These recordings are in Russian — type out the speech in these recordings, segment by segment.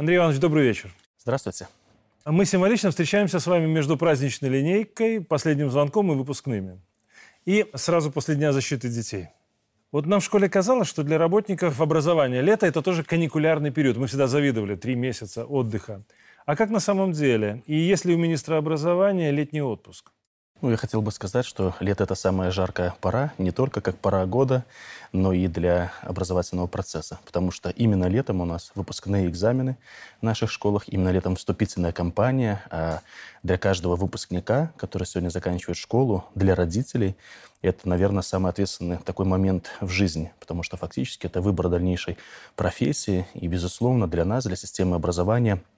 Андрей Иванович, добрый вечер. Здравствуйте. Мы символично встречаемся с вами между праздничной линейкой, последним звонком и выпускными. И сразу после Дня защиты детей. Вот нам в школе казалось, что для работников образования лето – это тоже каникулярный период. Мы всегда завидовали три месяца отдыха. А как на самом деле? И есть ли у министра образования летний отпуск? Ну, я хотел бы сказать, что лето – это самая жаркая пора, не только как пора года, но и для образовательного процесса. Потому что именно летом у нас выпускные экзамены в наших школах, именно летом вступительная кампания. А для каждого выпускника, который сегодня заканчивает школу, для родителей – это, наверное, самый ответственный такой момент в жизни, потому что фактически это выбор дальнейшей профессии. И, безусловно, для нас, для системы образования –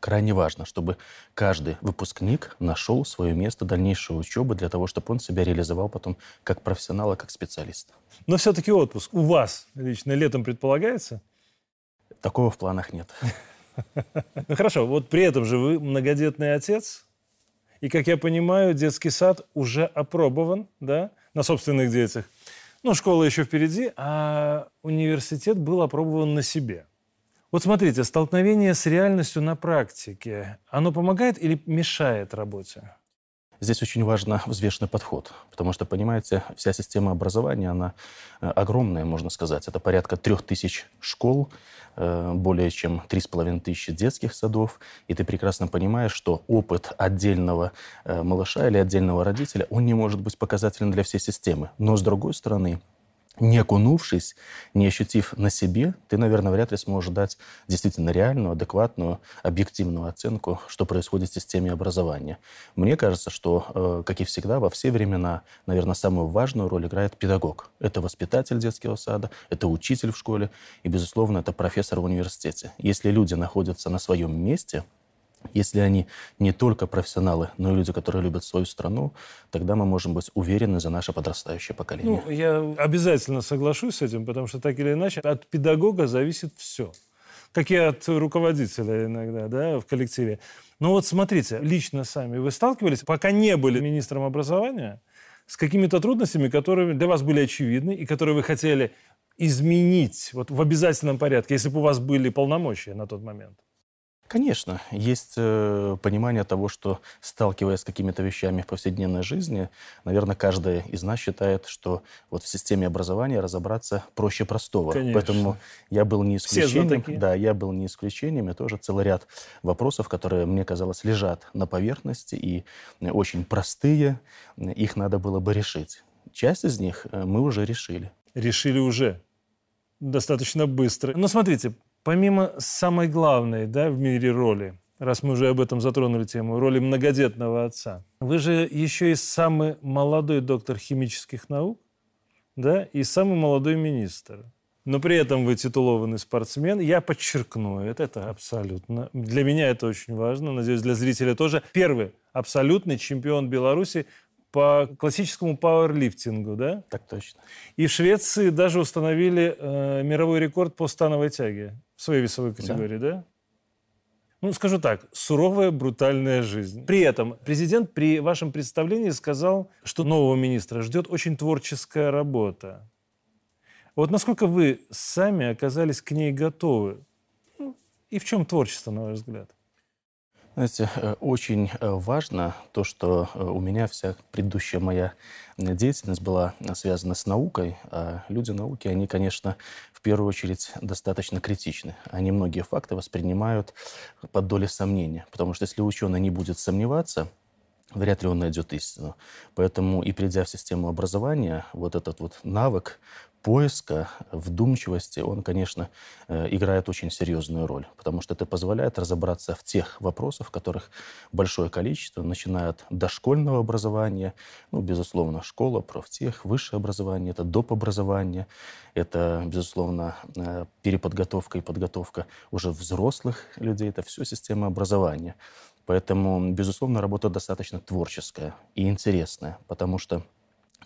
крайне важно, чтобы каждый выпускник нашел свое место дальнейшей учебы для того, чтобы он себя реализовал потом как профессионал и как специалист. Но все-таки отпуск у вас лично летом предполагается? Такого в планах нет. Ну хорошо, вот при этом же вы многодетный отец, и, как я понимаю, детский сад уже опробован, да, на собственных детях. Ну, школа еще впереди, а университет был опробован на себе. Вот смотрите, столкновение с реальностью на практике, оно помогает или мешает работе? Здесь очень важно взвешенный подход, потому что, понимаете, вся система образования, она э, огромная, можно сказать. Это порядка трех тысяч школ, э, более чем три с половиной тысячи детских садов, и ты прекрасно понимаешь, что опыт отдельного э, малыша или отдельного родителя, он не может быть показателен для всей системы. Но, с другой стороны, не окунувшись, не ощутив на себе, ты, наверное, вряд ли сможешь дать действительно реальную, адекватную, объективную оценку, что происходит в системе образования. Мне кажется, что, э, как и всегда, во все времена, наверное, самую важную роль играет педагог. Это воспитатель детского сада, это учитель в школе и, безусловно, это профессор в университете. Если люди находятся на своем месте – если они не только профессионалы, но и люди, которые любят свою страну, тогда мы можем быть уверены за наше подрастающее поколение. Ну, я обязательно соглашусь с этим, потому что так или иначе от педагога зависит все. Как и от руководителя иногда, да, в коллективе. Но вот смотрите, лично сами вы сталкивались, пока не были министром образования, с какими-то трудностями, которые для вас были очевидны и которые вы хотели изменить вот в обязательном порядке, если бы у вас были полномочия на тот момент? Конечно, есть э, понимание того, что сталкиваясь с какими-то вещами в повседневной жизни, наверное, каждый из нас считает, что вот в системе образования разобраться проще простого. Конечно. Поэтому я был не исключением. Да, я был не исключением, и тоже целый ряд вопросов, которые, мне казалось, лежат на поверхности и очень простые, их надо было бы решить. Часть из них э, мы уже решили. Решили уже достаточно быстро. Но смотрите, Помимо самой главной да, в мире роли, раз мы уже об этом затронули тему, роли многодетного отца, вы же еще и самый молодой доктор химических наук, да, и самый молодой министр. Но при этом вы титулованный спортсмен. Я подчеркну это, это абсолютно. Для меня это очень важно, надеюсь, для зрителя тоже. Первый абсолютный чемпион Беларуси по классическому пауэрлифтингу, да? Так точно. И в Швеции даже установили э, мировой рекорд по становой тяге в своей весовой категории, да? да? Ну, скажу так, суровая, брутальная жизнь. При этом президент при вашем представлении сказал, что нового министра ждет очень творческая работа. Вот насколько вы сами оказались к ней готовы? Ну, и в чем творчество, на ваш взгляд? Знаете, э, очень э, важно то, что э, у меня вся предыдущая моя деятельность была связана с наукой. А люди науки, они, конечно, в первую очередь достаточно критичны. Они многие факты воспринимают под долей сомнения. Потому что если ученый не будет сомневаться, вряд ли он найдет истину. Поэтому и придя в систему образования, вот этот вот навык поиска, вдумчивости, он, конечно, э, играет очень серьезную роль, потому что это позволяет разобраться в тех вопросах, которых большое количество, начиная от дошкольного образования, ну, безусловно, школа, профтех, высшее образование, это доп. образование, это, безусловно, э, переподготовка и подготовка уже взрослых людей, это все система образования. Поэтому, безусловно, работа достаточно творческая и интересная, потому что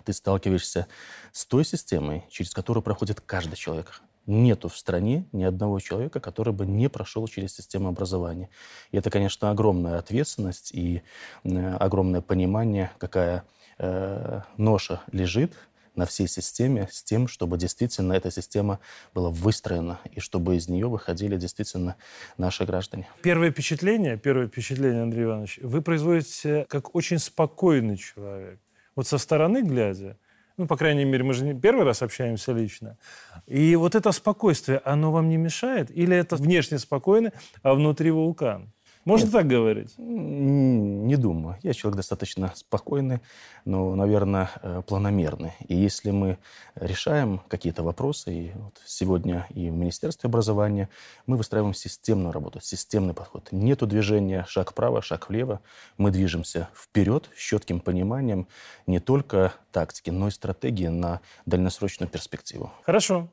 ты сталкиваешься с той системой, через которую проходит каждый человек. Нету в стране ни одного человека, который бы не прошел через систему образования. И это, конечно, огромная ответственность и э, огромное понимание, какая э, ноша лежит на всей системе с тем, чтобы действительно эта система была выстроена и чтобы из нее выходили действительно наши граждане. Первое впечатление, первое впечатление, Андрей Иванович, вы производите как очень спокойный человек. Вот со стороны глядя, ну, по крайней мере, мы же не первый раз общаемся лично. И вот это спокойствие, оно вам не мешает? Или это внешне спокойно, а внутри вулкан? Можно Нет, так говорить? Не думаю. Я человек достаточно спокойный, но, наверное, э, планомерный. И если мы решаем какие-то вопросы, и вот сегодня и в Министерстве образования, мы выстраиваем системную работу, системный подход. Нету движения шаг вправо, шаг влево. Мы движемся вперед с четким пониманием не только тактики, но и стратегии на дальносрочную перспективу. Хорошо.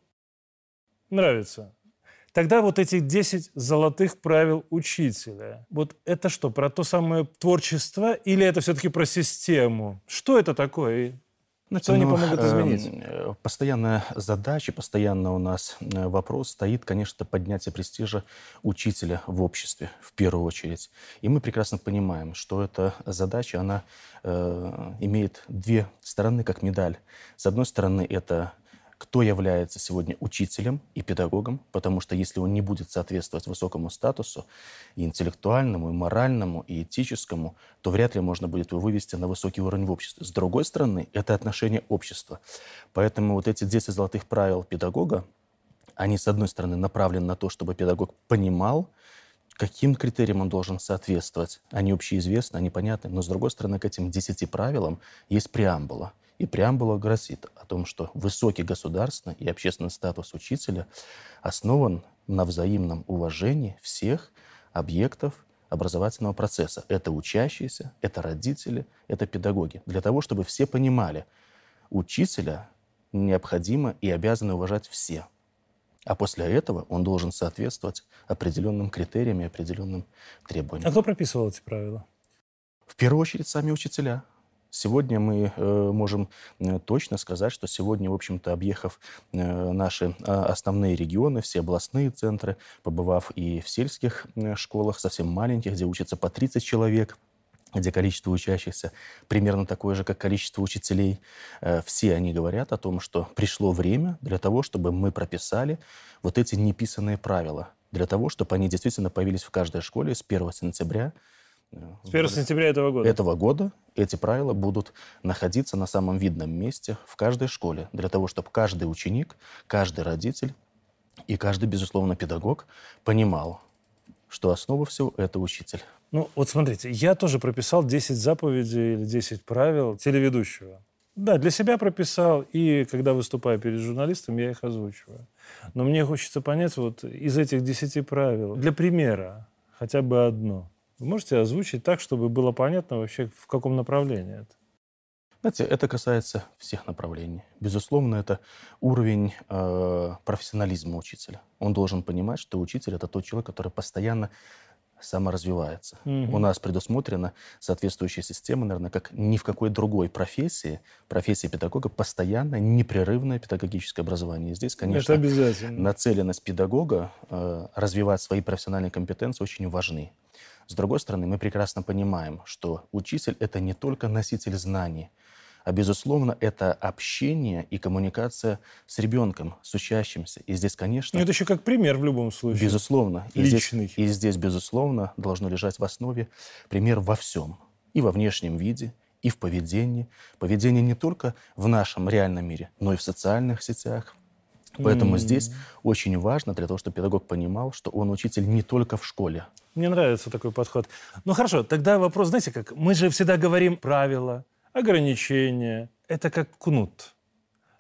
Нравится. Тогда вот эти 10 золотых правил учителя, вот это что, про то самое творчество или это все-таки про систему? Что это такое? Знаете, что ну, они помогут изменить? Э, постоянная задача, постоянно у нас э, вопрос стоит, конечно, поднятие престижа учителя в обществе в первую очередь. И мы прекрасно понимаем, что эта задача, она э, имеет две стороны, как медаль. С одной стороны, это кто является сегодня учителем и педагогом, потому что если он не будет соответствовать высокому статусу, и интеллектуальному, и моральному, и этическому, то вряд ли можно будет его вывести на высокий уровень в обществе. С другой стороны, это отношение общества. Поэтому вот эти 10 золотых правил педагога, они, с одной стороны, направлены на то, чтобы педагог понимал, каким критериям он должен соответствовать. Они общеизвестны, они понятны, но, с другой стороны, к этим 10 правилам есть преамбула – и преамбула гласит о том, что высокий государственный и общественный статус учителя основан на взаимном уважении всех объектов образовательного процесса. Это учащиеся, это родители, это педагоги. Для того, чтобы все понимали, учителя необходимо и обязаны уважать все. А после этого он должен соответствовать определенным критериям и определенным требованиям. А кто прописывал эти правила? В первую очередь сами учителя. Сегодня мы э, можем э, точно сказать, что сегодня, в общем-то, объехав э, наши а, основные регионы, все областные центры, побывав и в сельских школах, совсем маленьких, где учатся по 30 человек, где количество учащихся примерно такое же, как количество учителей, все они говорят о том, что пришло время для того, чтобы мы прописали вот эти неписанные правила, для того, чтобы они действительно появились в каждой школе с 1 сентября с 1 сентября этого года? Этого года эти правила будут находиться на самом видном месте в каждой школе, для того, чтобы каждый ученик, каждый родитель и каждый, безусловно, педагог понимал, что основа всего – это учитель. Ну, вот смотрите, я тоже прописал 10 заповедей или 10 правил телеведущего. Да, для себя прописал, и когда выступаю перед журналистом, я их озвучиваю. Но мне хочется понять, вот из этих 10 правил, для примера, хотя бы одно – вы можете озвучить так, чтобы было понятно вообще, в каком направлении это? Знаете, это касается всех направлений. Безусловно, это уровень э, профессионализма учителя. Он должен понимать, что учитель это тот человек, который постоянно саморазвивается. Угу. У нас предусмотрена соответствующая система, наверное, как ни в какой другой профессии, профессии педагога, постоянное, непрерывное педагогическое образование. И здесь, конечно, нацеленность педагога э, развивать свои профессиональные компетенции очень важны. С другой стороны, мы прекрасно понимаем, что учитель – это не только носитель знаний, а, безусловно, это общение и коммуникация с ребенком, с учащимся. И здесь, конечно... Ну, это еще как пример в любом случае. Безусловно. И Личный. Здесь, и здесь, безусловно, должно лежать в основе пример во всем. И во внешнем виде, и в поведении. Поведение не только в нашем реальном мире, но и в социальных сетях, Поэтому mm. здесь очень важно для того, чтобы педагог понимал, что он учитель не только в школе. Мне нравится такой подход. Ну хорошо, тогда вопрос, знаете как, мы же всегда говорим правила, ограничения. Это как кнут.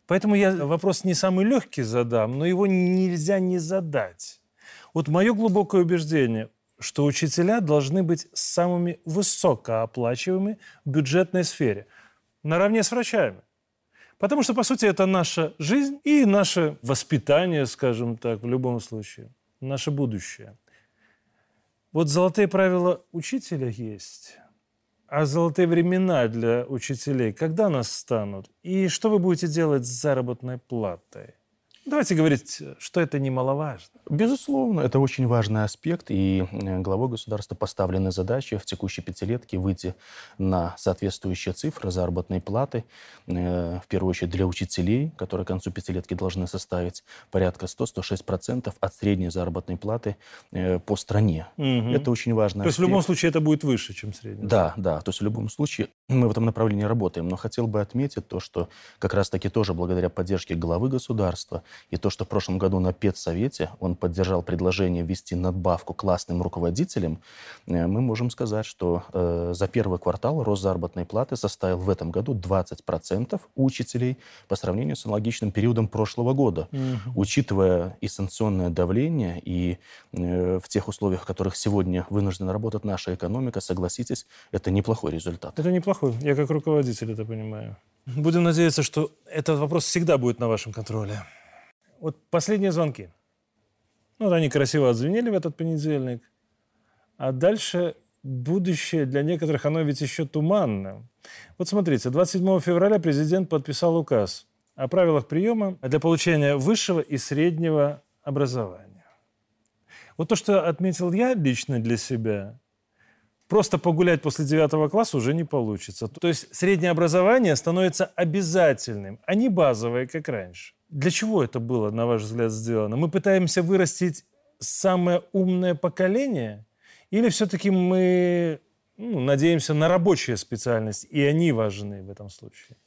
Поэтому я вопрос не самый легкий задам, но его нельзя не задать. Вот мое глубокое убеждение, что учителя должны быть самыми высокооплачиваемыми в бюджетной сфере, наравне с врачами. Потому что, по сути, это наша жизнь и наше воспитание, скажем так, в любом случае, наше будущее. Вот золотые правила учителя есть, а золотые времена для учителей когда нас станут? И что вы будете делать с заработной платой? Давайте говорить, что это немаловажно. Безусловно, это очень важный аспект, и э, главой государства поставлены задачи в текущей пятилетке выйти на соответствующие цифры заработной платы, э, в первую очередь для учителей, которые к концу пятилетки должны составить порядка 100-106% от средней заработной платы э, по стране. Угу. Это очень важно. То есть в любом случае это будет выше, чем средняя? Да, да. То есть в любом случае мы в этом направлении работаем. Но хотел бы отметить то, что как раз-таки тоже благодаря поддержке главы государства и то, что в прошлом году на педсовете он поддержал предложение ввести надбавку классным руководителям, э, мы можем сказать, что э, за первый квартал рост заработной платы составил в этом году 20% у учителей по сравнению с аналогичным периодом прошлого года. Угу. Учитывая и санкционное давление, и э, в тех условиях, в которых сегодня вынуждена работать наша экономика, согласитесь, это неплохой результат. Это неплохой. Я как руководитель это понимаю. Будем надеяться, что этот вопрос всегда будет на вашем контроле. Вот последние звонки. Ну, вот они красиво отзвенели в этот понедельник. А дальше будущее для некоторых, оно ведь еще туманно. Вот смотрите, 27 февраля президент подписал указ о правилах приема для получения высшего и среднего образования. Вот то, что отметил я лично для себя, просто погулять после девятого класса уже не получится. То есть среднее образование становится обязательным, а не базовое, как раньше. Для чего это было, на ваш взгляд, сделано? Мы пытаемся вырастить самое умное поколение? Или все-таки мы ну, надеемся на рабочие специальности, и они важны в этом случае?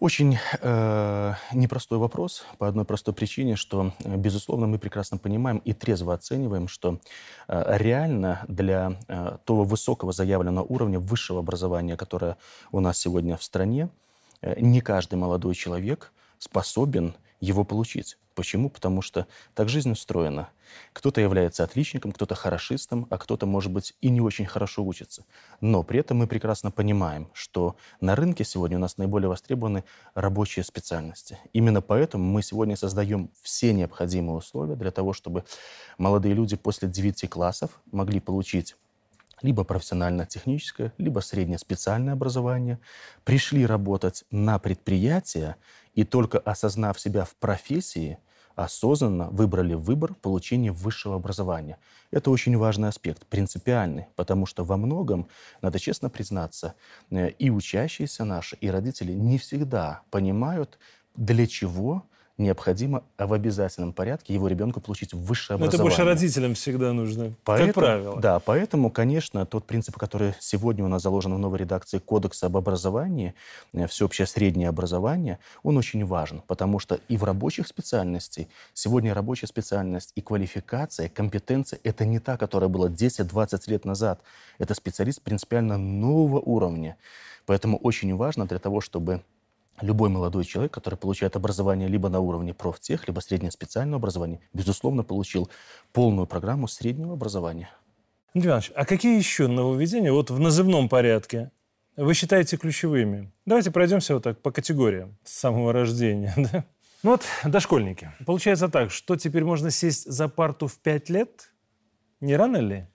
Очень э, непростой вопрос по одной простой причине, что, э, безусловно, мы прекрасно понимаем и трезво оцениваем, что э, реально для э, того высокого заявленного уровня высшего образования, которое у нас сегодня в стране, э, не каждый молодой человек способен его получить. Почему? Потому что так жизнь устроена. Кто-то является отличником, кто-то хорошистом, а кто-то, может быть, и не очень хорошо учится. Но при этом мы прекрасно понимаем, что на рынке сегодня у нас наиболее востребованы рабочие специальности. Именно поэтому мы сегодня создаем все необходимые условия для того, чтобы молодые люди после 9 классов могли получить либо профессионально-техническое, либо среднеспециальное образование, пришли работать на предприятия и только осознав себя в профессии, осознанно выбрали выбор получения высшего образования. Это очень важный аспект, принципиальный, потому что во многом, надо честно признаться, э, и учащиеся наши, и родители не всегда понимают, для чего необходимо в обязательном порядке его ребенку получить высшее образование. Но это больше родителям всегда нужно, поэтому, как правило. Да, поэтому, конечно, тот принцип, который сегодня у нас заложен в новой редакции Кодекса об образовании, э, всеобщее среднее образование, он очень важен, потому что и в рабочих специальностях, сегодня рабочая специальность и квалификация, компетенция – это не та, которая была 10-20 лет назад. Это специалист принципиально нового уровня. Поэтому очень важно для того, чтобы любой молодой человек, который получает образование либо на уровне профтех, либо среднее специальное образование, безусловно, получил полную программу среднего образования. Дмитрий Иванович, а какие еще нововведения вот в назывном порядке вы считаете ключевыми? Давайте пройдемся вот так по категориям с самого рождения. Да? Ну вот, дошкольники. Получается так, что теперь можно сесть за парту в пять лет? Не рано ли?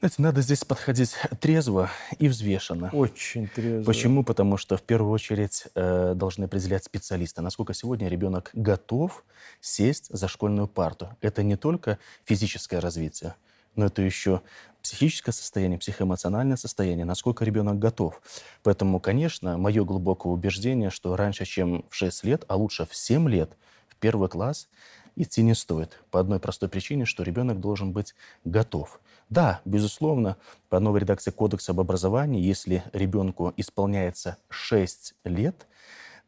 Знаете, надо здесь подходить трезво и взвешенно. Очень трезво. Почему? Потому что в первую очередь э, должны определять специалисты, насколько сегодня ребенок готов сесть за школьную парту. Это не только физическое развитие, но это еще психическое состояние, психоэмоциональное состояние, насколько ребенок готов. Поэтому, конечно, мое глубокое убеждение, что раньше, чем в 6 лет, а лучше в 7 лет, в первый класс идти не стоит. По одной простой причине, что ребенок должен быть готов. Да, безусловно, по новой редакции Кодекса об образовании, если ребенку исполняется 6 лет,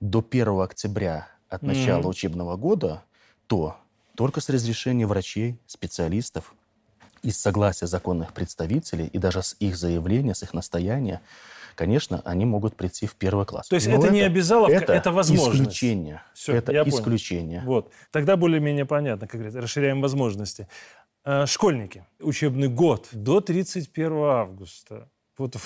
до 1 октября от начала mm-hmm. учебного года, то только с разрешения врачей, специалистов и с согласия законных представителей, и даже с их заявления, с их настояния, конечно, они могут прийти в первый класс. То есть это, это не обязаловка, это, это возможность. исключение. Все, это я исключение. Понял. Вот. Тогда более-менее понятно, как говорится, расширяем возможности. Э, школьники. Учебный год до 31 августа. Вот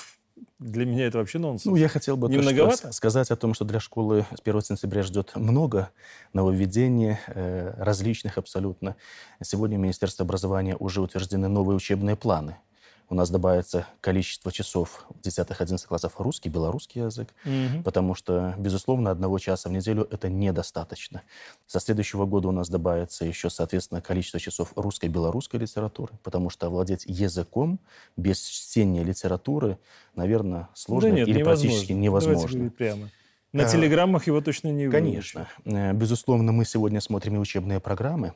для меня это вообще нонсенс. Ну, я хотел бы тоже сказать о том, что для школы с 1 сентября ждет много нововведений, э, различных абсолютно. Сегодня в Министерстве образования уже утверждены новые учебные планы. У нас добавится количество часов в 10-11 классов русский, белорусский язык, угу. потому что, безусловно, одного часа в неделю это недостаточно. Со следующего года у нас добавится еще, соответственно, количество часов русской, белорусской литературы, потому что овладеть языком без чтения литературы, наверное, сложно да нет, или невозможно. практически невозможно. Прямо. На телеграммах его точно не Конечно. Выучишь. Э, безусловно, мы сегодня смотрим и учебные программы,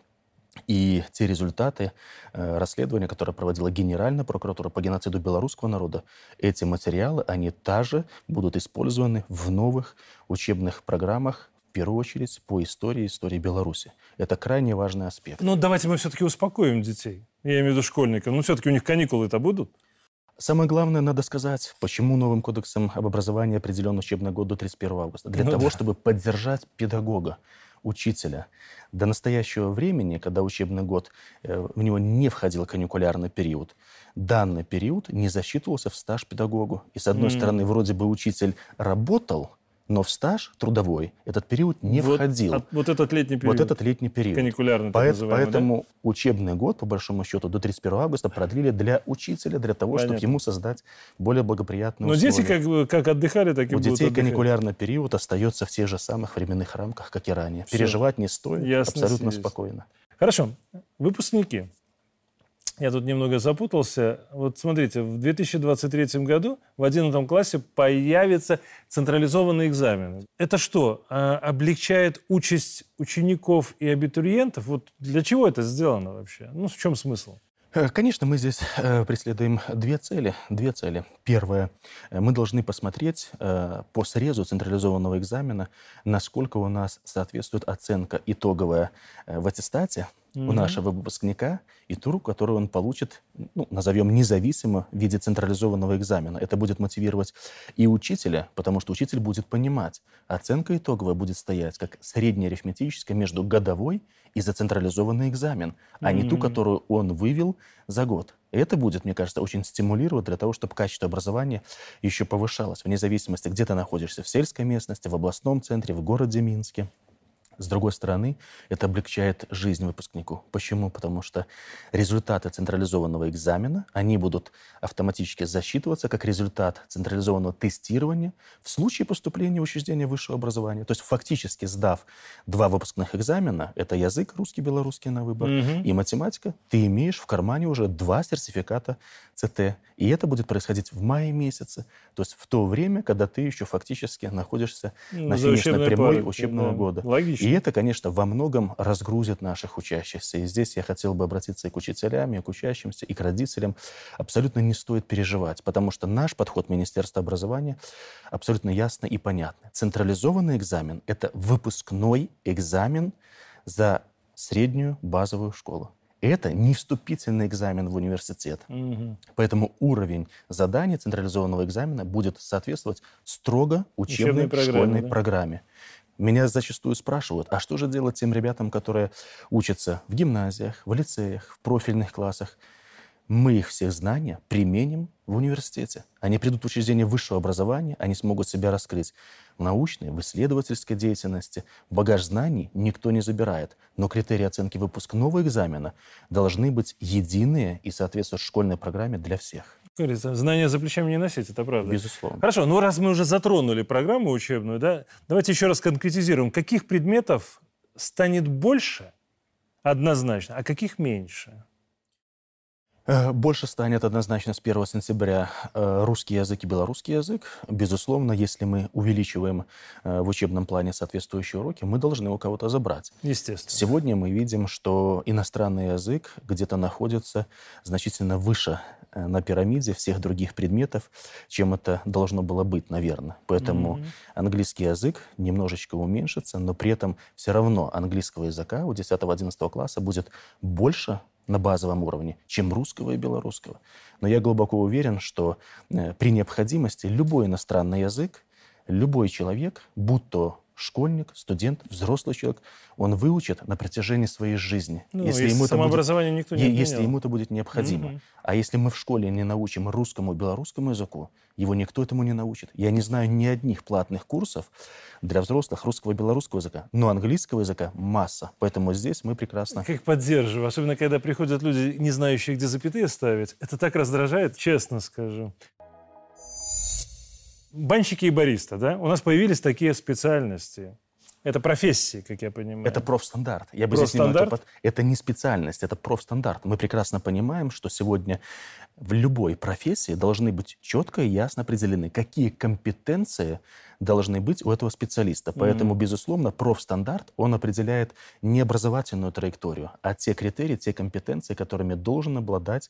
и те результаты э, расследования, которое проводила Генеральная прокуратура по геноциду белорусского народа, эти материалы, они также будут использованы в новых учебных программах, в первую очередь по истории, истории Беларуси. Это крайне важный аспект. Но давайте мы все-таки успокоим детей. Я имею в виду школьников. Ну, все-таки у них каникулы-то будут. Самое главное, надо сказать, почему новым кодексом об образовании определен учебный год до 31 августа. Для ну, того, да. чтобы поддержать педагога, учителя. До настоящего времени, когда учебный год, э, в него не входил каникулярный период, данный период не засчитывался в стаж педагогу. И, с одной mm. стороны, вроде бы учитель работал, но в стаж трудовой этот период не вот, входил. От, вот этот летний период. Вот этот летний период. Каникулярный, По, Поэтому да? учебный год, по большому счету, до 31 августа продлили для учителя, для того, Понятно. чтобы ему создать более благоприятные но условия. Но дети как, как отдыхали, так и У будут детей отдыхать. каникулярный период остается в тех же самых временных рамках, как и ранее. Все. Переживать не стоит, Ясно абсолютно съесть. спокойно. Хорошо. Выпускники. Я тут немного запутался. Вот смотрите, в 2023 году в 11 классе появится централизованный экзамен. Это что, а, облегчает участь учеников и абитуриентов? Вот для чего это сделано вообще? Ну, в чем смысл? Э, конечно, мы здесь э, преследуем две цели. Две цели. Первое. Э, мы должны посмотреть по срезу централизованного экзамена, насколько у нас соответствует оценка итоговая в аттестате mm-hmm. у нашего выпускника и ту, которую он получит, ну, назовем, независимо в виде централизованного экзамена. Это будет мотивировать и учителя, потому что учитель будет понимать, оценка итоговая будет стоять как среднеарифметическая между годовой и зацентрализованный экзамен, mm-hmm. а не ту, которую он вывел за год. Это будет, мне кажется, очень стимулировать для того, чтобы качество образования еще повышалось, вне зависимости, где ты находишься, в сельской местности, в областном центре, в городе Минске. С другой стороны, это облегчает жизнь выпускнику. Почему? Потому что результаты централизованного экзамена, они будут автоматически засчитываться как результат централизованного тестирования в случае поступления в учреждение высшего образования. То есть фактически сдав два выпускных экзамена, это язык русский, белорусский на выбор угу. и математика, ты имеешь в кармане уже два сертификата ЦТ. И это будет происходить в мае месяце, то есть в то время, когда ты еще фактически находишься ну, на финишной прямой пары. учебного да. года. Логично. И это, конечно, во многом разгрузит наших учащихся. И здесь я хотел бы обратиться и к учителям, и к учащимся, и к родителям. Абсолютно не стоит переживать, потому что наш подход Министерства образования абсолютно ясный и понятный. Централизованный экзамен – это выпускной экзамен за среднюю базовую школу. Это не вступительный экзамен в университет. Угу. Поэтому уровень заданий централизованного экзамена будет соответствовать строго учебной, учебной программе, школьной да? программе. Меня зачастую спрашивают, а что же делать тем ребятам, которые учатся в гимназиях, в лицеях, в профильных классах? Мы их всех знания применим в университете. Они придут в учреждение высшего образования, они смогут себя раскрыть в научной, в исследовательской деятельности. Багаж знаний никто не забирает, но критерии оценки выпускного экзамена должны быть единые и соответствуют школьной программе для всех говорится, знания за плечами не носить, это правда. Безусловно. Хорошо, ну раз мы уже затронули программу учебную, да, давайте еще раз конкретизируем, каких предметов станет больше однозначно, а каких меньше? Э, больше станет однозначно с 1 сентября э, русский язык и белорусский язык. Безусловно, если мы увеличиваем э, в учебном плане соответствующие уроки, мы должны у кого-то забрать. Естественно. Сегодня мы видим, что иностранный язык где-то находится значительно выше на пирамиде всех других предметов, чем это должно было быть, наверное. Поэтому mm-hmm. английский язык немножечко уменьшится, но при этом все равно английского языка у 10-11 класса будет больше на базовом уровне, чем русского и белорусского. Но я глубоко уверен, что э, при необходимости любой иностранный язык, любой человек, будь то школьник, студент, взрослый человек, он выучит на протяжении своей жизни. Ну, если, ему самообразование будет, никто не отменял. Если ему это будет необходимо. Угу. А если мы в школе не научим русскому и белорусскому языку, его никто этому не научит. Я не знаю ни одних платных курсов для взрослых русского и белорусского языка, но английского языка масса. Поэтому здесь мы прекрасно... Как поддерживаю. Особенно, когда приходят люди, не знающие, где запятые ставить. Это так раздражает, честно скажу. Банщики и бариста, да? У нас появились такие специальности. Это профессии, как я понимаю. Это профстандарт. Я бы профстандарт? Здесь не это не специальность, это профстандарт. Мы прекрасно понимаем, что сегодня в любой профессии должны быть четко и ясно определены, какие компетенции должны быть у этого специалиста. Поэтому, mm-hmm. безусловно, профстандарт, он определяет не образовательную траекторию, а те критерии, те компетенции, которыми должен обладать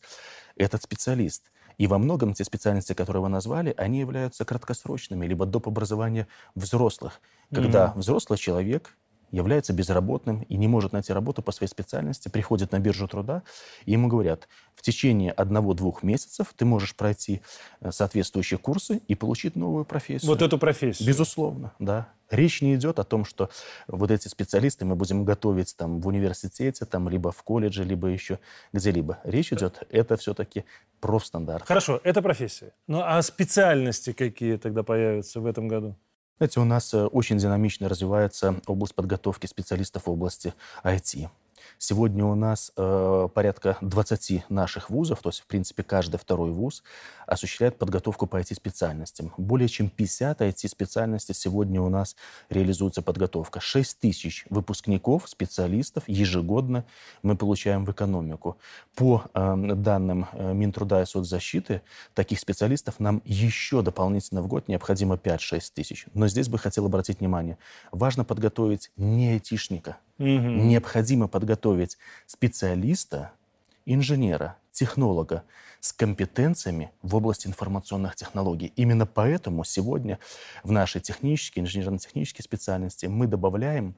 этот специалист. И во многом те специальности, которые вы назвали, они являются краткосрочными, либо доп. образования взрослых. Когда mm-hmm. взрослый человек является безработным и не может найти работу по своей специальности, приходит на биржу труда, и ему говорят, в течение одного-двух месяцев ты можешь пройти э, соответствующие курсы и получить новую профессию. Вот эту профессию? Безусловно, да. Речь не идет о том, что вот эти специалисты мы будем готовить там в университете, там, либо в колледже, либо еще где-либо. Речь идет, это все-таки профстандарт. Хорошо, это профессия. Ну а специальности какие тогда появятся в этом году? Знаете, у нас э, очень динамично развивается область подготовки специалистов в области IT. Сегодня у нас э, порядка 20 наших вузов, то есть, в принципе, каждый второй вуз осуществляет подготовку по IT-специальностям. Более чем 50 IT-специальностей сегодня у нас реализуется подготовка. 6 тысяч выпускников, специалистов ежегодно мы получаем в экономику. По э, данным э, Минтруда и соцзащиты, таких специалистов нам еще дополнительно в год необходимо 5-6 тысяч. Но здесь бы хотел обратить внимание, важно подготовить не айтишника, Угу. Необходимо подготовить специалиста, инженера, технолога с компетенциями в области информационных технологий. Именно поэтому сегодня в нашей технические, инженерно-технические специальности мы добавляем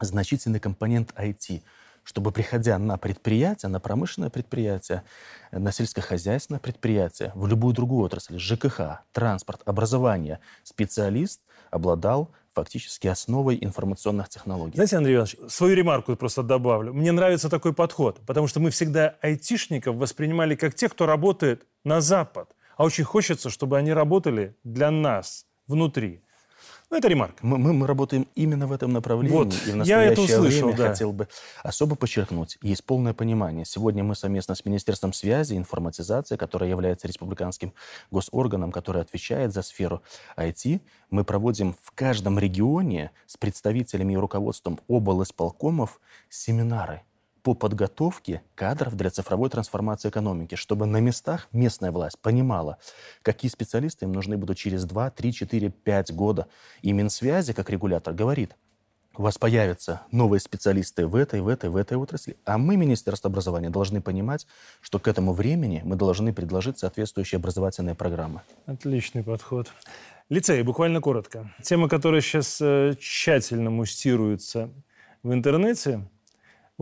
значительный компонент IT, чтобы, приходя на предприятие, на промышленное предприятие, на сельскохозяйственное предприятие, в любую другую отрасль, ЖКХ, транспорт, образование, специалист обладал фактически основой информационных технологий. Знаете, Андрей Иванович, свою ремарку просто добавлю. Мне нравится такой подход, потому что мы всегда айтишников воспринимали как тех, кто работает на Запад. А очень хочется, чтобы они работали для нас внутри. Ну, это ремарка. Мы, мы, мы работаем именно в этом направлении. Вот, и в настоящее я это услышал, время да. хотел бы особо подчеркнуть, есть полное понимание. Сегодня мы совместно с Министерством связи и информатизации, которое является республиканским госорганом, который отвечает за сферу IT, мы проводим в каждом регионе с представителями и руководством облсполкомов семинары – по подготовке кадров для цифровой трансформации экономики, чтобы на местах местная власть понимала, какие специалисты им нужны будут через 2, 3, 4, 5 года. И Минсвязи, как регулятор, говорит, у вас появятся новые специалисты в этой, в этой, в этой отрасли, а мы, Министерство образования, должны понимать, что к этому времени мы должны предложить соответствующие образовательные программы. Отличный подход. Лицей, буквально коротко. Тема, которая сейчас э, тщательно мустируется в интернете,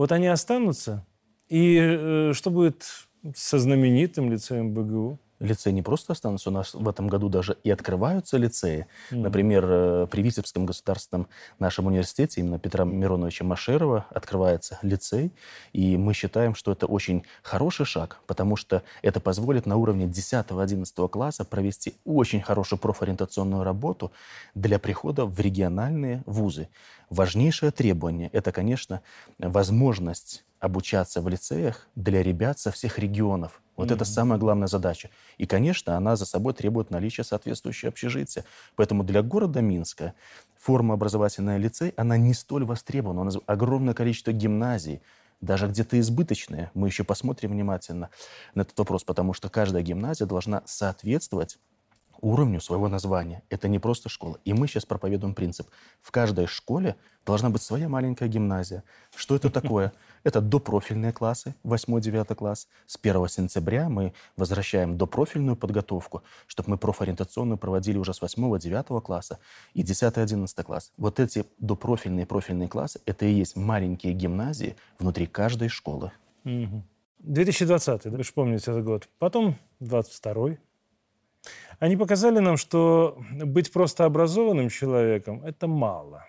вот они останутся. И э, что будет со знаменитым лицеем БГУ? Лицеи не просто останутся, у нас в этом году даже и открываются лицеи. Mm-hmm. Например, э, при Витебском государственном нашем университете именно Петра Мироновича Машерова открывается лицей, и мы считаем, что это очень хороший шаг, потому что это позволит на уровне 10-11 класса провести очень хорошую профориентационную работу для прихода в региональные вузы. Важнейшее требование – это, конечно, возможность обучаться в лицеях для ребят со всех регионов. Вот mm-hmm. это самая главная задача. И, конечно, она за собой требует наличия соответствующего общежития. Поэтому для города Минска форма образовательная лицей, она не столь востребована. У нас огромное количество гимназий, даже где-то избыточные. Мы еще посмотрим внимательно на этот вопрос, потому что каждая гимназия должна соответствовать уровню своего названия. Это не просто школа. И мы сейчас проповедуем принцип. В каждой школе должна быть своя маленькая гимназия. Что это такое? Это допрофильные классы, 8-9 класс. С 1 сентября мы возвращаем допрофильную подготовку, чтобы мы профориентационную проводили уже с 8-9 класса и 10-11 класс. Вот эти допрофильные профильные классы, это и есть маленькие гимназии внутри каждой школы. 2020, вы же помните этот год. Потом 22 они показали нам, что быть просто образованным человеком – это мало.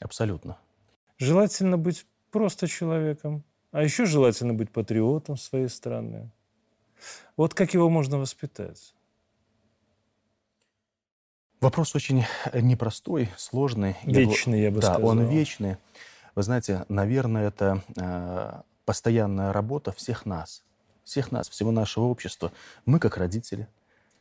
Абсолютно. Желательно быть просто человеком, а еще желательно быть патриотом своей страны. Вот как его можно воспитать? Вопрос очень непростой, сложный. Вечный, я бы да, сказал. он вечный. Вы знаете, наверное, это э, постоянная работа всех нас, всех нас, всего нашего общества. Мы, как родители,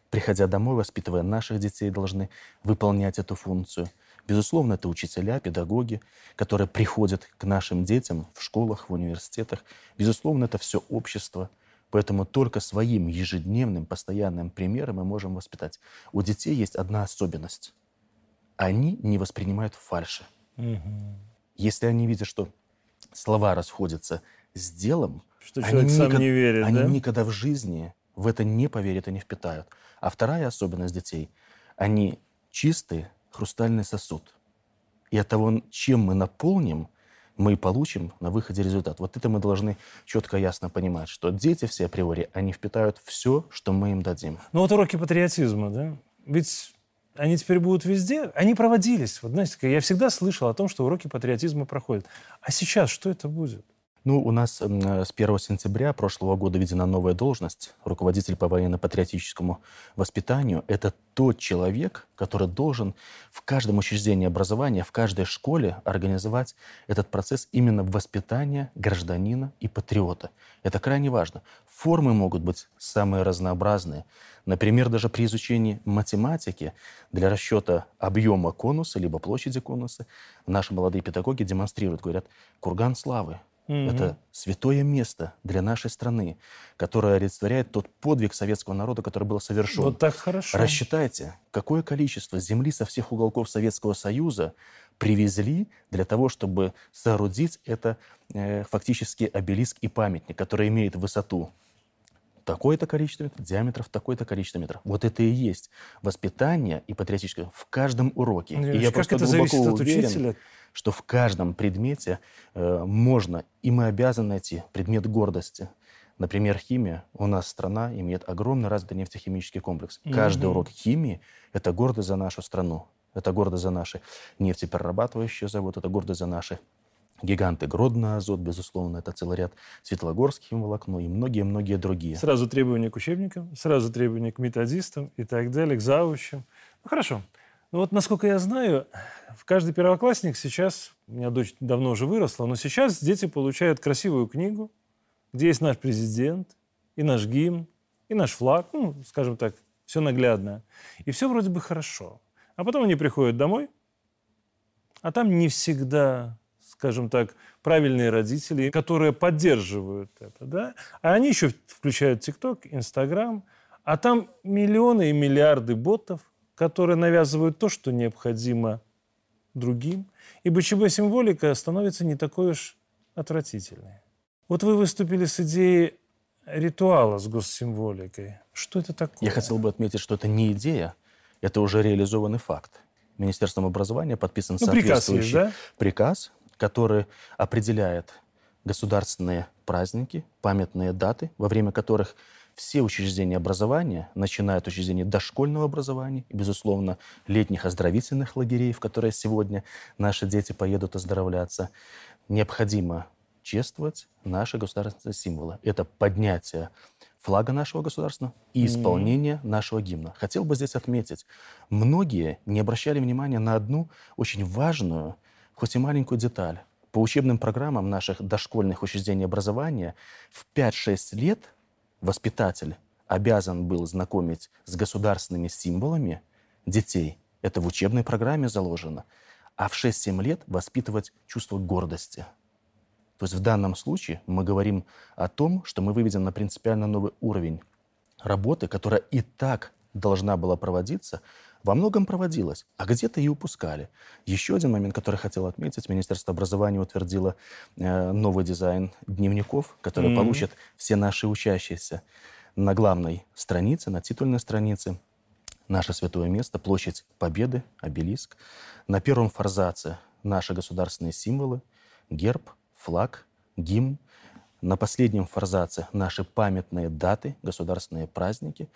приходя домой, воспитывая наших детей, должны выполнять эту функцию. Безусловно, это учителя, педагоги, которые приходят к нашим детям в школах, в университетах. Безусловно, это все общество. Поэтому только своим ежедневным, постоянным примером мы можем воспитать. У детей есть одна особенность. Они не воспринимают фальши. Угу. Если они видят, что слова расходятся с делом, что человек они сам никогда, не верит, они да? никогда в жизни в это не поверят и не впитают. А вторая особенность детей – они чистый хрустальный сосуд. И от того, чем мы наполним, мы получим на выходе результат. Вот это мы должны четко ясно понимать, что дети все априори, они впитают все, что мы им дадим. Ну вот уроки патриотизма, да? Ведь они теперь будут везде. Они проводились. Вот знаете, я всегда слышал о том, что уроки патриотизма проходят. А сейчас что это будет? Ну, у нас э, с 1 сентября прошлого года введена новая должность. Руководитель по военно-патриотическому воспитанию – это тот человек, который должен в каждом учреждении образования, в каждой школе организовать этот процесс именно воспитания гражданина и патриота. Это крайне важно. Формы могут быть самые разнообразные. Например, даже при изучении математики для расчета объема конуса либо площади конуса наши молодые педагоги демонстрируют, говорят, курган славы, Mm-hmm. Это святое место для нашей страны, которое олицетворяет тот подвиг советского народа, который был совершен. Вот так хорошо. Рассчитайте, какое количество земли со всех уголков Советского Союза привезли для того, чтобы соорудить это э, фактически обелиск и памятник, который имеет высоту такое-то количество метров, диаметров такое-то количество метров. Вот это и есть воспитание и патриотическое в каждом уроке. Ну, и я как просто это глубоко зависит от уверен, учителя? Что в каждом предмете э, можно и мы обязаны найти предмет гордости. Например, химия. У нас страна имеет огромный развитый нефтехимический комплекс. Mm-hmm. Каждый урок химии – это гордость за нашу страну. Это гордость за наши нефтеперерабатывающие заводы, это гордость за наши гиганты Гродно, Азот, безусловно, это целый ряд, Светлогорских волокно и многие-многие другие. Сразу требования к учебникам, сразу требования к методистам и так далее, к завучам. Ну, хорошо. Ну, вот, насколько я знаю, в каждый первоклассник сейчас, у меня дочь давно уже выросла, но сейчас дети получают красивую книгу, где есть наш президент, и наш гимн, и наш флаг, ну, скажем так, все наглядно. И все вроде бы хорошо. А потом они приходят домой, а там не всегда, скажем так, правильные родители, которые поддерживают это, да, а они еще включают ТикТок, Инстаграм, а там миллионы и миллиарды ботов, которые навязывают то, что необходимо другим, и БЧБ-символика становится не такой уж отвратительной. Вот вы выступили с идеей ритуала с госсимволикой. Что это такое? Я хотел бы отметить, что это не идея, это уже реализованный факт. Министерством образования подписан ну, соответствующий приказ, есть, да? приказ, который определяет государственные праздники, памятные даты, во время которых все учреждения образования, начиная от учреждений дошкольного образования и, безусловно, летних оздоровительных лагерей, в которые сегодня наши дети поедут оздоровляться, необходимо чествовать наши государственные символы. Это поднятие флага нашего государства и исполнение mm. нашего гимна. Хотел бы здесь отметить, многие не обращали внимания на одну очень важную, хоть и маленькую деталь. По учебным программам наших дошкольных учреждений образования в 5-6 лет воспитатель обязан был знакомить с государственными символами детей. Это в учебной программе заложено. А в 6-7 лет воспитывать чувство гордости – то есть в данном случае мы говорим о том, что мы выведем на принципиально новый уровень работы, которая и так должна была проводиться, во многом проводилась, а где-то и упускали. Еще один момент, который хотел отметить. Министерство образования утвердило э, новый дизайн дневников, который mm-hmm. получат все наши учащиеся на главной странице, на титульной странице. Наше святое место, площадь Победы, обелиск. На первом форзаце наши государственные символы, герб, флаг, гимн. На последнем форзаце наши памятные даты, государственные праздники.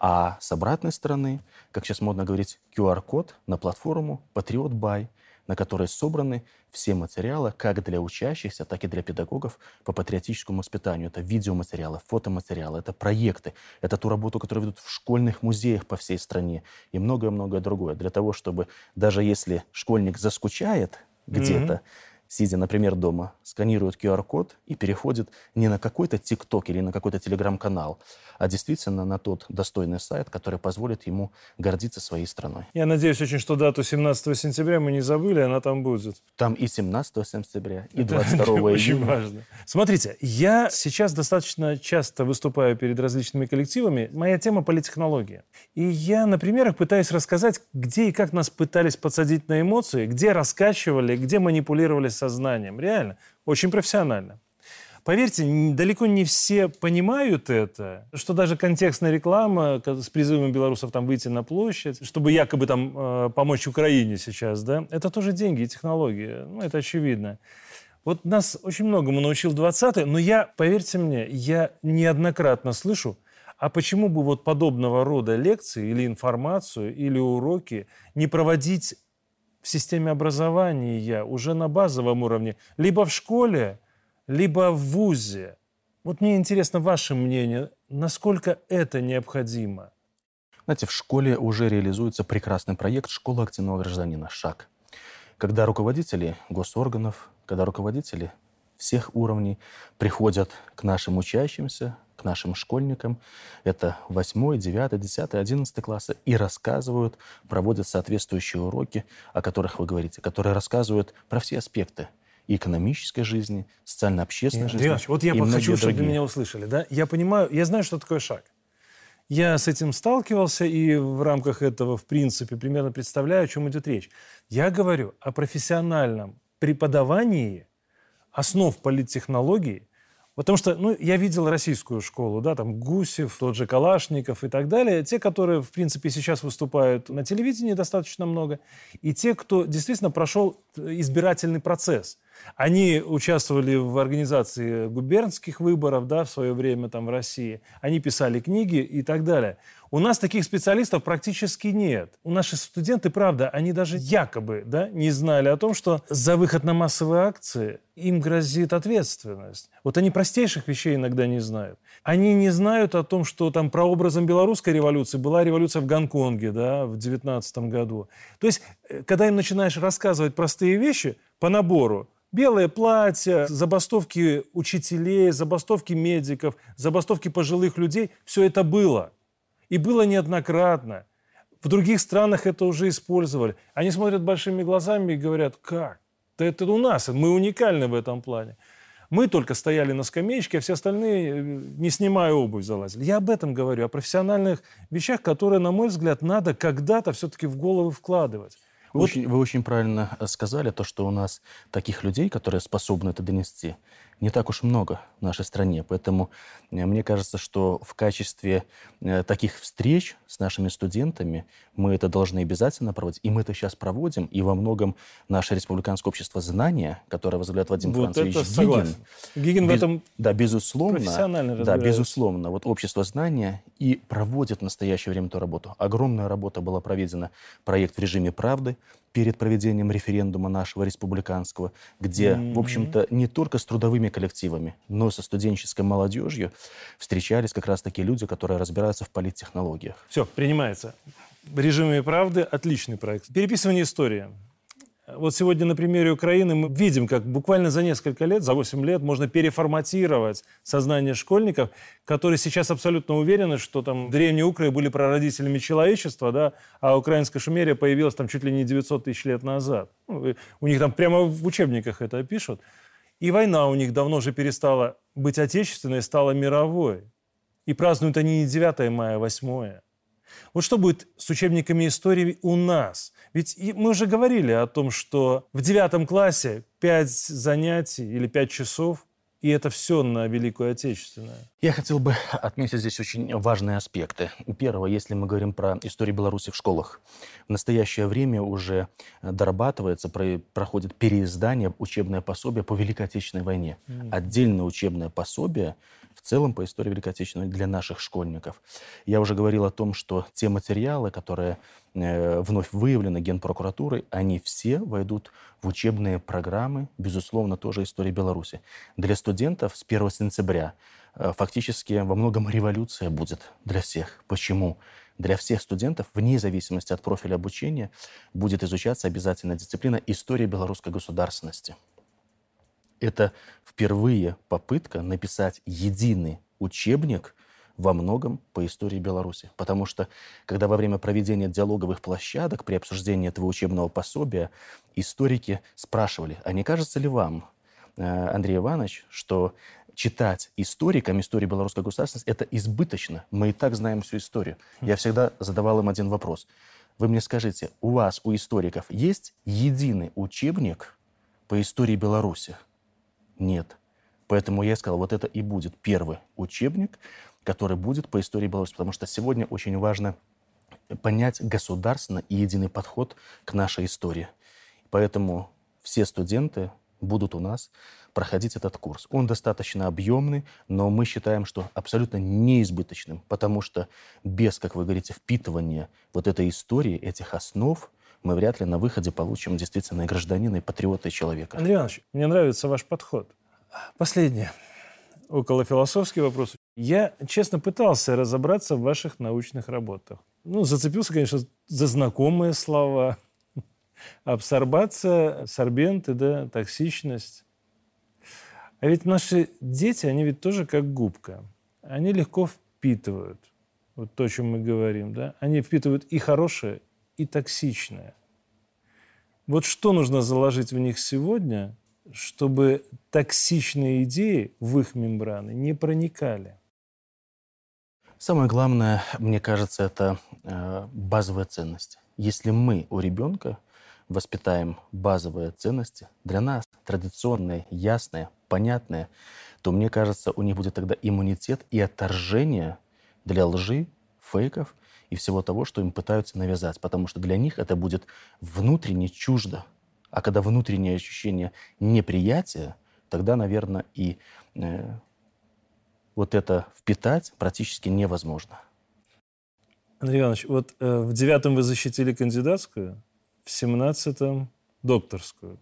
А с обратной стороны, как сейчас модно говорить, QR-код на платформу Patriot Buy, на которой собраны все материалы, как для учащихся, так и для педагогов по патриотическому воспитанию. Это видеоматериалы, фотоматериалы, это проекты, это ту работу, которую ведут в школьных музеях по всей стране и многое-многое другое. Для того, чтобы даже если школьник заскучает где-то, mm-hmm сидя, например, дома, сканирует QR-код и переходит не на какой-то ТикТок или на какой-то Телеграм-канал, а действительно на тот достойный сайт, который позволит ему гордиться своей страной. Я надеюсь очень, что дату 17 сентября мы не забыли, она там будет. Там и 17 сентября, и 22 это, июня. Очень важно. Смотрите, я сейчас достаточно часто выступаю перед различными коллективами. Моя тема политтехнология. И я на примерах пытаюсь рассказать, где и как нас пытались подсадить на эмоции, где раскачивали, где манипулировали сознанием. Реально, очень профессионально. Поверьте, далеко не все понимают это, что даже контекстная реклама с призывом белорусов там выйти на площадь, чтобы якобы там э, помочь Украине сейчас, да, это тоже деньги и технологии. Ну, это очевидно. Вот нас очень многому научил 20-й, но я, поверьте мне, я неоднократно слышу, а почему бы вот подобного рода лекции или информацию, или уроки не проводить в системе образования уже на базовом уровне, либо в школе, либо в ВУЗе. Вот мне интересно ваше мнение, насколько это необходимо? Знаете, в школе уже реализуется прекрасный проект «Школа активного гражданина. Шаг». Когда руководители госорганов, когда руководители всех уровней приходят к нашим учащимся, к нашим школьникам, это 8, 9, 10, 11 классы, и рассказывают, проводят соответствующие уроки, о которых вы говорите, которые рассказывают про все аспекты и экономической жизни, социально-общественной жизни. Иванович, вот я и хочу, чтобы вы меня услышали. Да? Я понимаю, я знаю, что такое шаг. Я с этим сталкивался и в рамках этого, в принципе, примерно представляю, о чем идет речь. Я говорю о профессиональном преподавании основ политтехнологии, потому что, ну, я видел российскую школу, да, там Гусев, тот же Калашников и так далее, те, которые, в принципе, сейчас выступают на телевидении достаточно много, и те, кто действительно прошел избирательный процесс – они участвовали в организации губернских выборов да, в свое время там, в России. Они писали книги и так далее. У нас таких специалистов практически нет. У наши студенты, правда, они даже якобы да, не знали о том, что за выход на массовые акции им грозит ответственность. Вот они простейших вещей иногда не знают. Они не знают о том, что там прообразом белорусской революции была революция в Гонконге да, в 19 году. То есть, когда им начинаешь рассказывать простые вещи по набору, Белое платье, забастовки учителей, забастовки медиков, забастовки пожилых людей – все это было. И было неоднократно. В других странах это уже использовали. Они смотрят большими глазами и говорят, как? Да это у нас, мы уникальны в этом плане. Мы только стояли на скамеечке, а все остальные, э, не снимая обувь, залазили. Я об этом говорю, о профессиональных вещах, которые, на мой взгляд, надо когда-то все-таки в голову вкладывать. Вот. очень, вы очень правильно э, сказали, то, что у нас таких людей, которые способны это донести, не так уж много в нашей стране. Поэтому э, мне кажется, что в качестве э, таких встреч с нашими студентами мы это должны обязательно проводить. И мы это сейчас проводим. И во многом наше Республиканское общество знания, которое возглавляет Вадим вот Гигин. Согласен. Гигин без, в этом да, безусловно, да, безусловно. Вот общество знания и проводит в настоящее время эту работу. Огромная работа была проведена. Проект в режиме правды перед проведением референдума нашего республиканского, где, mm-hmm. в общем-то, не только с трудовыми коллективами, но со студенческой молодежью встречались как раз такие люди, которые разбираются в политтехнологиях. Все, принимается. В режиме правды отличный проект. Переписывание истории. Вот сегодня на примере Украины мы видим, как буквально за несколько лет, за 8 лет можно переформатировать сознание школьников, которые сейчас абсолютно уверены, что там древние укры были прародителями человечества, да, а украинская шумерия появилась там чуть ли не 900 тысяч лет назад. Ну, у них там прямо в учебниках это пишут. И война у них давно уже перестала быть отечественной, стала мировой. И празднуют они не 9 мая, а 8. Вот что будет с учебниками истории у нас? Ведь мы уже говорили о том, что в девятом классе пять занятий или пять часов и это все на Великую Отечественную. Я хотел бы отметить здесь очень важные аспекты. Первое, если мы говорим про историю Беларуси в школах. В настоящее время уже дорабатывается, проходит переиздание учебное пособие по Великой Отечественной войне. Mm. Отдельное учебное пособие целом по истории Великой Отечественной для наших школьников. Я уже говорил о том, что те материалы, которые э, вновь выявлены Генпрокуратурой, они все войдут в учебные программы, безусловно, тоже истории Беларуси. Для студентов с 1 сентября э, фактически во многом революция будет для всех. Почему? Для всех студентов, вне зависимости от профиля обучения, будет изучаться обязательная дисциплина история белорусской государственности – это впервые попытка написать единый учебник во многом по истории Беларуси. Потому что, когда во время проведения диалоговых площадок при обсуждении этого учебного пособия историки спрашивали, а не кажется ли вам, э, Андрей Иванович, что читать историкам историю белорусской государственности – это избыточно. Мы и так знаем всю историю. Я всегда задавал им один вопрос. Вы мне скажите, у вас, у историков, есть единый учебник по истории Беларуси? Нет. Поэтому я сказал, вот это и будет первый учебник, который будет по истории Беларуси, потому что сегодня очень важно понять государственно и единый подход к нашей истории. Поэтому все студенты будут у нас проходить этот курс. Он достаточно объемный, но мы считаем, что абсолютно неизбыточным, потому что без, как вы говорите, впитывания вот этой истории, этих основ, мы вряд ли на выходе получим действительно гражданина, и патриота, и человека. Андрей Иванович, мне нравится ваш подход. Последнее. Около философский вопрос. Я, честно, пытался разобраться в ваших научных работах. Ну, зацепился, конечно, за знакомые слова. Абсорбация, сорбенты, да, токсичность. А ведь наши дети, они ведь тоже как губка. Они легко впитывают вот то, о чем мы говорим, да? Они впитывают и хорошее, и токсичное. Вот что нужно заложить в них сегодня, чтобы токсичные идеи в их мембраны не проникали? Самое главное, мне кажется, это э, базовая ценность. Если мы у ребенка воспитаем базовые ценности, для нас традиционные, ясные, понятные, то, мне кажется, у них будет тогда иммунитет и отторжение для лжи, фейков и всего того, что им пытаются навязать, потому что для них это будет внутренне чуждо. А когда внутреннее ощущение неприятия, тогда, наверное, и э, вот это впитать практически невозможно. Андрей Иванович, вот э, в девятом вы защитили кандидатскую, в семнадцатом докторскую.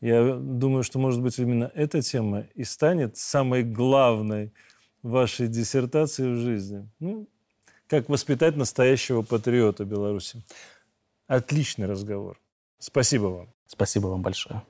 Я думаю, что, может быть, именно эта тема и станет самой главной вашей диссертации в жизни. Ну, как воспитать настоящего патриота Беларуси. Отличный разговор. Спасибо вам. Спасибо вам большое.